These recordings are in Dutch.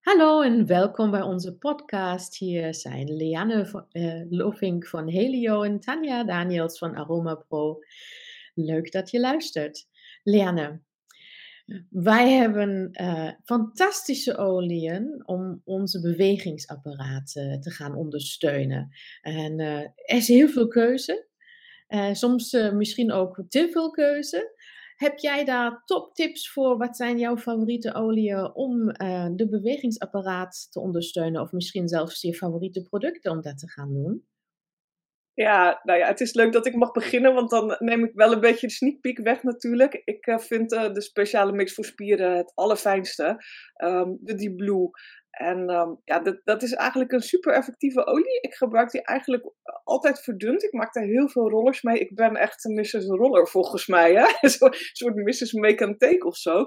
Hallo en welkom bij onze podcast. Hier zijn Lianne uh, Lovink van Helio en Tanja Daniels van Aroma Pro. Leuk dat je luistert. Lianne, wij hebben uh, fantastische oliën om onze bewegingsapparaat te gaan ondersteunen. En er is heel veel keuze. soms misschien ook te veel keuze. Heb jij daar toptips voor? Wat zijn jouw favoriete oliën om uh, de bewegingsapparaat te ondersteunen? Of misschien zelfs je favoriete producten om dat te gaan doen? Ja, nou ja, het is leuk dat ik mag beginnen, want dan neem ik wel een beetje de sneak peek weg natuurlijk. Ik uh, vind uh, de speciale mix voor spieren het allerfijnste. Um, de Deep Blue. En um, ja, dat, dat is eigenlijk een super effectieve olie. Ik gebruik die eigenlijk altijd verdund. Ik maak daar heel veel rollers mee. Ik ben echt een Mrs. Roller volgens mij. Hè? een soort Mrs. Make and Take of zo.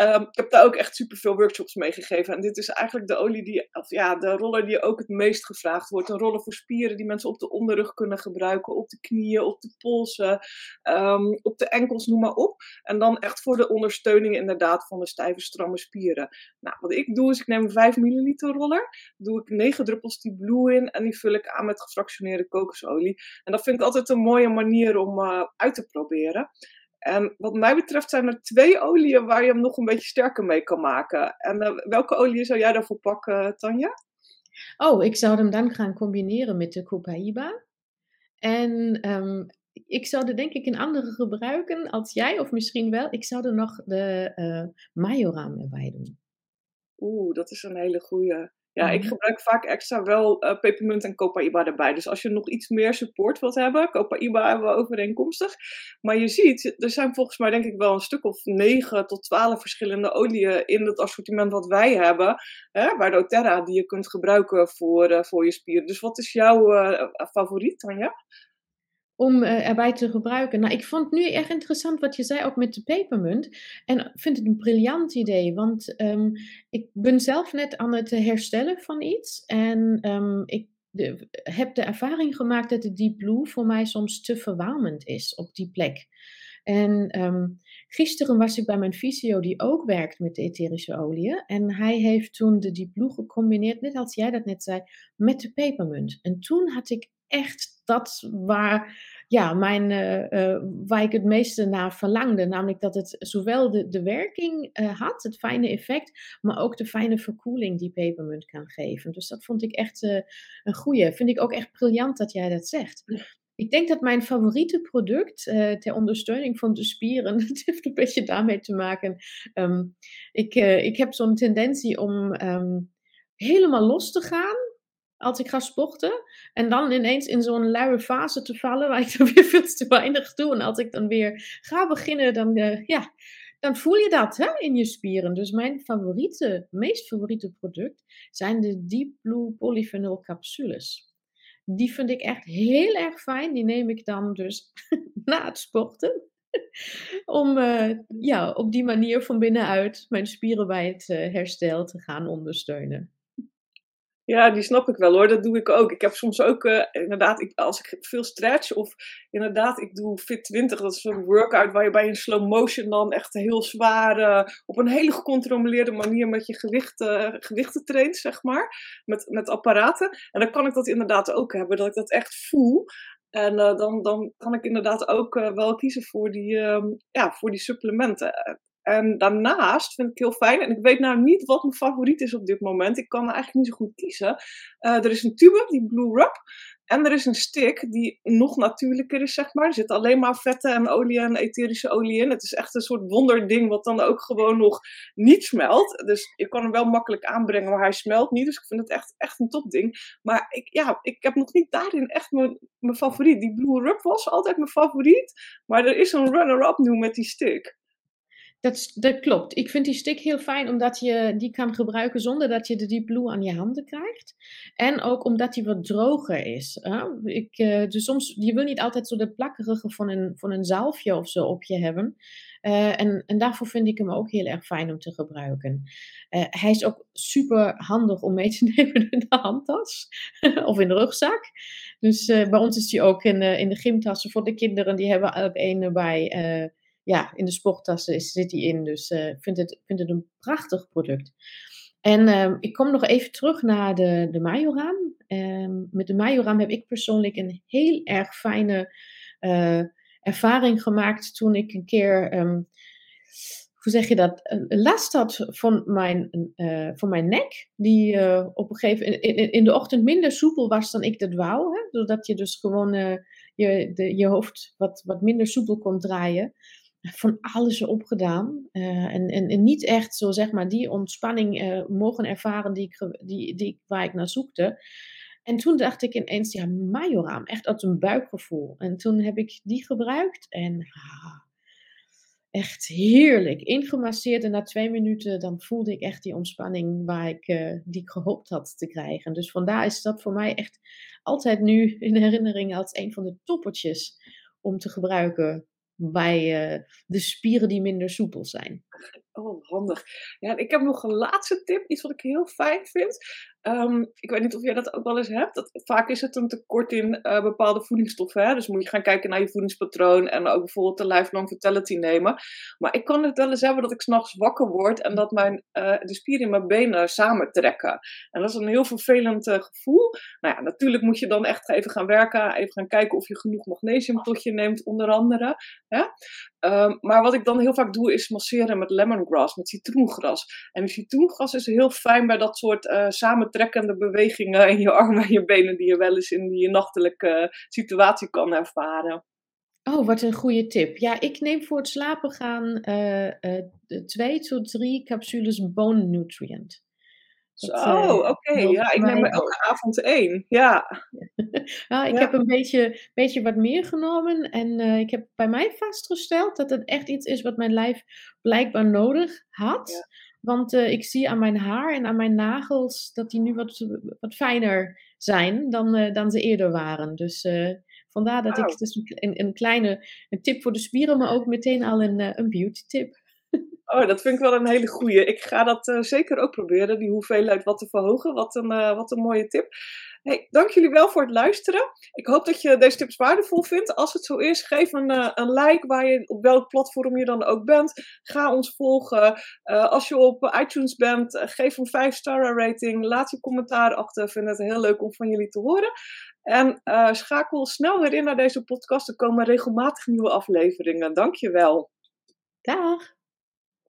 Um, ik heb daar ook echt super veel workshops mee gegeven. En dit is eigenlijk de olie die, of ja, de roller die ook het meest gevraagd wordt. Een roller voor spieren die mensen op de onderrug kunnen gebruiken. Op de knieën, op de polsen, um, op de enkels, noem maar op. En dan echt voor de ondersteuning inderdaad van de stijve, stramme spieren. Nou, wat ik doe is ik neem 5 milliliter roller. Doe ik 9 druppels die blue in en die vul ik aan met gefractioneerde kokosolie. En dat vind ik altijd een mooie manier om uh, uit te proberen. En wat mij betreft zijn er twee oliën waar je hem nog een beetje sterker mee kan maken. En uh, welke olie zou jij daarvoor pakken, Tanja? Oh, ik zou hem dan gaan combineren met de Copaiba. En um, ik zou er denk ik een andere gebruiken als jij, of misschien wel. Ik zou er nog de uh, Majoram erbij doen. Oeh, dat is een hele goede. Ja, ik mhm. gebruik vaak extra wel uh, pepermunt en Copaiba erbij. Dus als je nog iets meer support wilt hebben, Copaiba hebben we overeenkomstig. Maar je ziet, er zijn volgens mij denk ik wel een stuk of 9 tot 12 verschillende oliën in het assortiment wat wij hebben. Hè, bij doTERRA, die je kunt gebruiken voor, uh, voor je spieren. Dus wat is jouw uh, favoriet, Tanja? Om uh, erbij te gebruiken. Nou, ik vond nu echt interessant wat je zei ook met de pepermunt. En vind het een briljant idee, want um, ik ben zelf net aan het herstellen van iets. En um, ik heb de ervaring gemaakt dat de Deep Blue voor mij soms te verwarmend is op die plek. En um, gisteren was ik bij mijn fysio die ook werkt met de etherische oliën. En hij heeft toen de Deep Blue gecombineerd, net als jij dat net zei, met de pepermunt. En toen had ik echt dat waar, ja, mijn, uh, uh, waar ik het meeste naar verlangde. Namelijk dat het zowel de, de werking uh, had, het fijne effect, maar ook de fijne verkoeling die pepermunt kan geven. Dus dat vond ik echt een goede. Vind ik ook echt briljant dat jij dat zegt. Ik denk dat mijn favoriete product ter ondersteuning van de spieren, het heeft een beetje daarmee te maken. Um, ik, ik heb zo'n tendentie om um, helemaal los te gaan als ik ga sporten. En dan ineens in zo'n luie fase te vallen waar ik dan weer veel te weinig doe. En als ik dan weer ga beginnen, dan, uh, ja, dan voel je dat hè, in je spieren. Dus mijn favoriete, meest favoriete product zijn de Deep Blue Polyphenol capsules. Die vind ik echt heel erg fijn. Die neem ik dan dus na het sporten. Om uh, ja, op die manier van binnenuit mijn spieren bij het uh, herstel te gaan ondersteunen. Ja, die snap ik wel hoor. Dat doe ik ook. Ik heb soms ook, uh, inderdaad, ik, als ik veel stretch of inderdaad, ik doe Fit 20, dat is zo'n workout waar je bij een slow motion dan echt heel zwaar, uh, op een hele gecontroleerde manier met je gewichten, gewichten traint, zeg maar. Met, met apparaten. En dan kan ik dat inderdaad ook hebben, dat ik dat echt voel. En dan, dan kan ik inderdaad ook wel kiezen voor die, um, ja, voor die supplementen. En daarnaast vind ik heel fijn, en ik weet nou niet wat mijn favoriet is op dit moment. Ik kan eigenlijk niet zo goed kiezen. Uh, er is een tube, die Blue Rub. En er is een stick die nog natuurlijker is, zeg maar. Er zitten alleen maar vetten en olie en etherische olie in. Het is echt een soort wonderding wat dan ook gewoon nog niet smelt. Dus je kan hem wel makkelijk aanbrengen, maar hij smelt niet. Dus ik vind het echt, echt een topding. Maar ik, ja, ik heb nog niet daarin echt mijn, mijn favoriet. Die Blue Rub was altijd mijn favoriet. Maar er is een runner-up nu met die stick. Dat, dat, klopt. Ik vind die stick heel fijn omdat je die kan gebruiken zonder dat je de Deep Blue aan je handen krijgt. En ook omdat die wat droger is. Hè? Ik, uh, dus soms, je wil niet altijd zo de plakkerige van een, van een zalfje of zo op je hebben. Uh, en, en daarvoor vind ik hem ook heel erg fijn om te gebruiken. Uh, hij is ook super handig om mee te nemen in de handtas of in de rugzak. Dus bij ons is die ook in, in de gymtassen voor de kinderen. Die hebben elk een erbij ja, in de sporttassen zit die in. Dus ik uh, vind, het, vind het een prachtig product. En ehm, ik kom nog even terug naar de, de Majoram. Ehm, met de Majoram heb ik persoonlijk een heel erg fijne eh, ervaring gemaakt toen ik een keer, ehm, hoe zeg je dat, last had van mijn, uh, van mijn nek. Die op een gegeven moment in, in, de ochtend minder soepel was dan ik dat wou. Hè? Je dus gewoon je, de, je hoofd wat, wat minder soepel kon draaien van alles opgedaan. Uh, en, en, en, niet echt zo, zeg maar, die ontspanning uh, mogen ervaren die ik, die, die, waar ik naar zoekte. En toen dacht ik ineens, ja, majoraam, echt uit een buikgevoel. En toen heb ik die gebruikt en ah, echt heerlijk. Ingemasseerd en na twee minuten dan voelde ik echt die ontspanning waar ik, uh, die ik gehoopt had te krijgen. Dus vandaar is dat voor mij echt altijd nu in herinnering als een van de toppertjes om te gebruiken bij uh, de spieren die minder soepel zijn. Oh, handig. Ja, ik heb nog een laatste tip, iets wat ik heel fijn vind. Um, ik weet niet of jij dat ook wel eens hebt. Dat, vaak is het een tekort in uh, bepaalde voedingsstoffen. Hè? Dus moet je gaan kijken naar je voedingspatroon en ook bijvoorbeeld de lifelong vitality nemen. Maar ik kan het wel eens hebben dat ik s'nachts wakker word en dat mijn, uh, de spieren in mijn benen samentrekken. En dat is een heel vervelend uh, gevoel. Nou ja, natuurlijk moet je dan echt even gaan werken, even gaan kijken of je genoeg magnesium tot je neemt, onder andere. Hè? Um, maar wat ik dan heel vaak doe is masseren met lemongrass, met citroengras. En citroengras is heel fijn bij dat soort uh, samentrekkende bewegingen in je armen en je benen die je wel eens in die nachtelijke situatie kan ervaren. Oh, wat een goede tip. Ja, ik neem voor het slapen gaan uh, twee tot drie capsules bone nutrient. Zo, uh, oké. Ja, ik neem er elke avond één. Ja. nou, ik ja. heb een beetje, beetje wat meer genomen. En uh, ik heb bij mij vastgesteld dat het echt iets is wat mijn lijf blijkbaar nodig had. Ja. Want uh, ik zie aan mijn haar en aan mijn nagels dat die nu wat, wat fijner zijn dan, dan ze eerder waren. Dus vandaar dat wow. ik dus een, een kleine een tip voor de spieren, maar ook meteen al een, een beauty tip. Oh, dat vind ik wel een hele goeie. Ik ga dat uh, zeker ook proberen, die hoeveelheid wat te verhogen. Wat een, uh, wat een mooie tip. Hey, dank jullie wel voor het luisteren. Ik hoop dat je deze tips waardevol vindt. Als het zo is, geef een, uh, een like waar je, op welk platform je dan ook bent. Ga ons volgen. als je op iTunes bent, geef een 5-star rating. Laat je commentaar achter. Ik vind het heel leuk om van jullie te horen. En schakel snel weer in naar deze podcast. Er komen regelmatig nieuwe afleveringen. Dank je wel. Dag.